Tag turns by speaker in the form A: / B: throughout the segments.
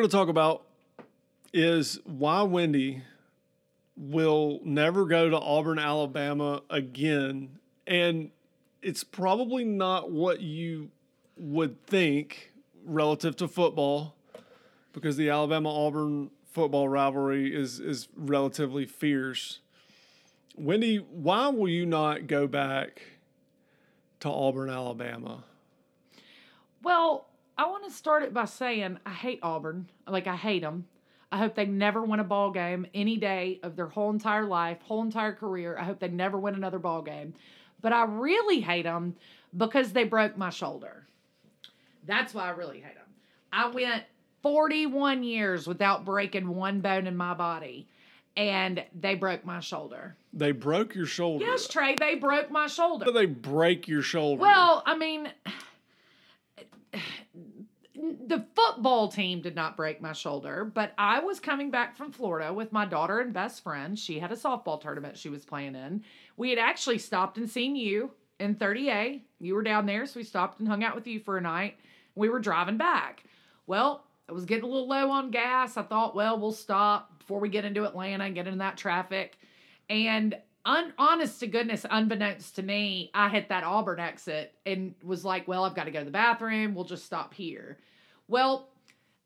A: going to talk about is why Wendy will never go to Auburn, Alabama again. And it's probably not what you would think relative to football because the Alabama Auburn football rivalry is is relatively fierce. Wendy, why will you not go back to Auburn, Alabama?
B: Well, I want to start it by saying I hate Auburn. Like I hate them. I hope they never win a ball game any day of their whole entire life, whole entire career. I hope they never win another ball game. But I really hate them because they broke my shoulder. That's why I really hate them. I went 41 years without breaking one bone in my body, and they broke my shoulder.
A: They broke your shoulder.
B: Yes, Trey, they broke my shoulder.
A: Do they break your shoulder?
B: Well, I mean, the football team did not break my shoulder, but I was coming back from Florida with my daughter and best friend. She had a softball tournament she was playing in. We had actually stopped and seen you in 30A. You were down there, so we stopped and hung out with you for a night. We were driving back. Well, I was getting a little low on gas. I thought, well, we'll stop before we get into Atlanta and get in that traffic. And un- honest to goodness, unbeknownst to me, I hit that Auburn exit and was like, well, I've got to go to the bathroom. We'll just stop here. Well,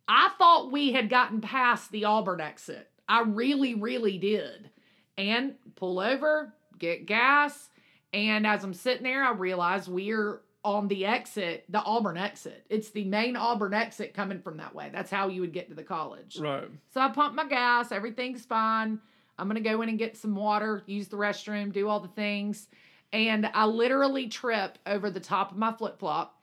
B: I thought we had gotten past the Auburn exit. I really, really did. And pull over, get gas. And as I'm sitting there, I realize we're on the exit, the Auburn exit. It's the main Auburn exit coming from that way. That's how you would get to the college.
A: right.
B: So I pump my gas, everything's fine. I'm gonna go in and get some water, use the restroom, do all the things. And I literally trip over the top of my flip flop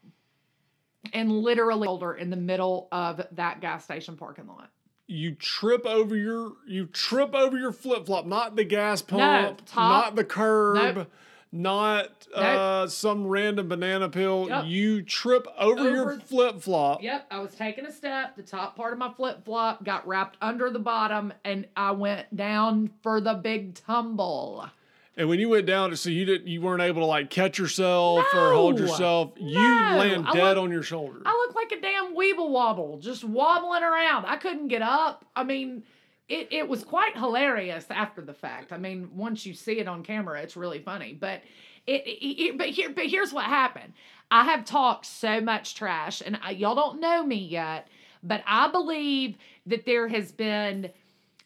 B: and literally shoulder in the middle of that gas station parking lot.
A: You trip over your you trip over your flip flop, not the gas pump,
B: top.
A: not the curb,
B: Nope.
A: not uh, some random banana peel.
B: Yep.
A: You trip over, your flip flop.
B: Yep, I was taking a step. The top part of my flip flop got wrapped under the bottom, and I went down for the big tumble.
A: And when you went down, so you didn't, you weren't able to like catch yourself or hold yourself. You
B: No.
A: land dead
B: look-
A: on your shoulder.
B: I look like a damn weeble wobble, just wobbling around. I couldn't get up. I mean, it, it was quite hilarious after the fact. I mean, once you see it on camera, it's really funny. But it, it, it- but here but here's what happened. I have talked so much trash, and I, y'all don't know me yet, but I believe that there has been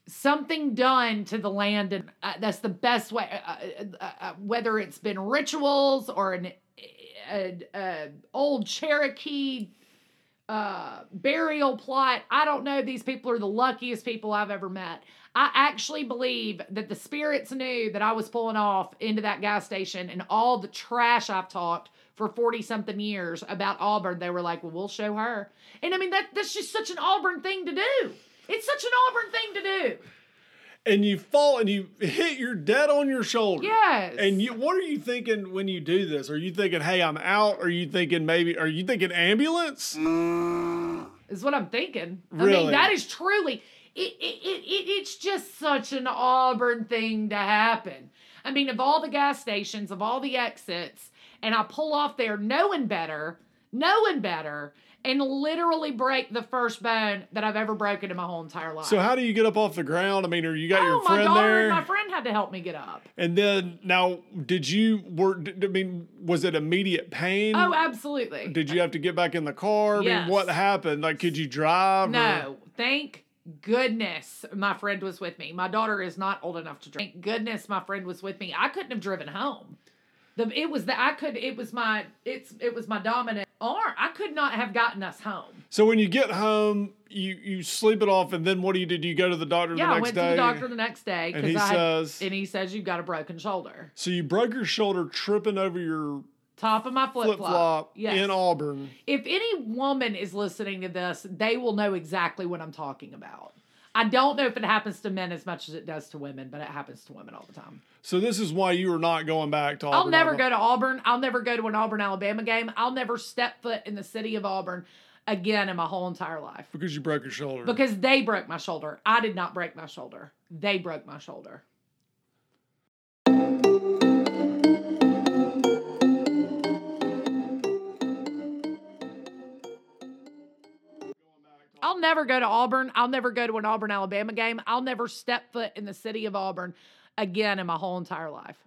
B: something done to the land, and uh, that's the best way. Uh, uh, uh, whether it's been rituals or an uh, uh, old Cherokee uh, burial plot. I don't know. These people are the luckiest people I've ever met. I actually believe that the spirits knew that I was pulling off into that gas station and all the trash I've talked for 40 something years about Auburn. They were like, well, we'll show her. And I mean, that that's just such an Auburn thing to do. It's such an Auburn thing to do.
A: and you fall and you hit your dead on your shoulder.
B: Yes.
A: And you, what are you thinking when you do this? Are you thinking, "Hey, I'm out"? Are you thinking maybe? Are you thinking ambulance?
B: is what I'm thinking. I
A: Really?
B: mean, that is truly it, it, it, it it's just such an Auburn thing to happen. I mean, of all the gas stations, of all the exits, and I pull off there knowing better, knowing better, and literally break the first bone that I've ever broken in my whole entire life.
A: So how do you get up off the ground? I mean, are you got
B: oh,
A: your friend there?
B: my friend had to help me get up.
A: And then now, did you were? I mean, was it immediate pain?
B: Oh, absolutely.
A: Did you have to get back in the car? I
B: Yes.
A: mean, what happened? Like, could you drive? or-
B: No, thank goodness my friend was with me. My daughter is not old enough to drive. Thank goodness my friend was with me. I couldn't have driven home. The it was the I could it was my it's it was my dominant arm. I could not have gotten us home.
A: So when you get home, you you sleep it off, and then what do you do? Do you go to the doctor
B: Yeah,
A: the
B: I went
A: day?
B: to the doctor the next day
A: And he
B: I
A: says-
B: and he says you've got a broken shoulder.
A: So you broke your shoulder tripping over your
B: Top of my flip flop Yes.
A: in Auburn.
B: if any woman is listening to this, they will know exactly what I'm talking about. I don't know if it happens to men as much as it does to women, but it happens to women all the time.
A: So this is why you are not going back to Auburn.
B: I'll never
A: Alabama.
B: go to Auburn. I'll never go to an Auburn, Alabama game. I'll never step foot in the city of Auburn again in my whole entire life
A: because you broke your shoulder.
B: because they broke my shoulder. I did not break my shoulder. They broke my shoulder. I'll never go to Auburn. I'll never go to an Auburn Alabama game. I'll never step foot in the city of Auburn again in my whole entire life.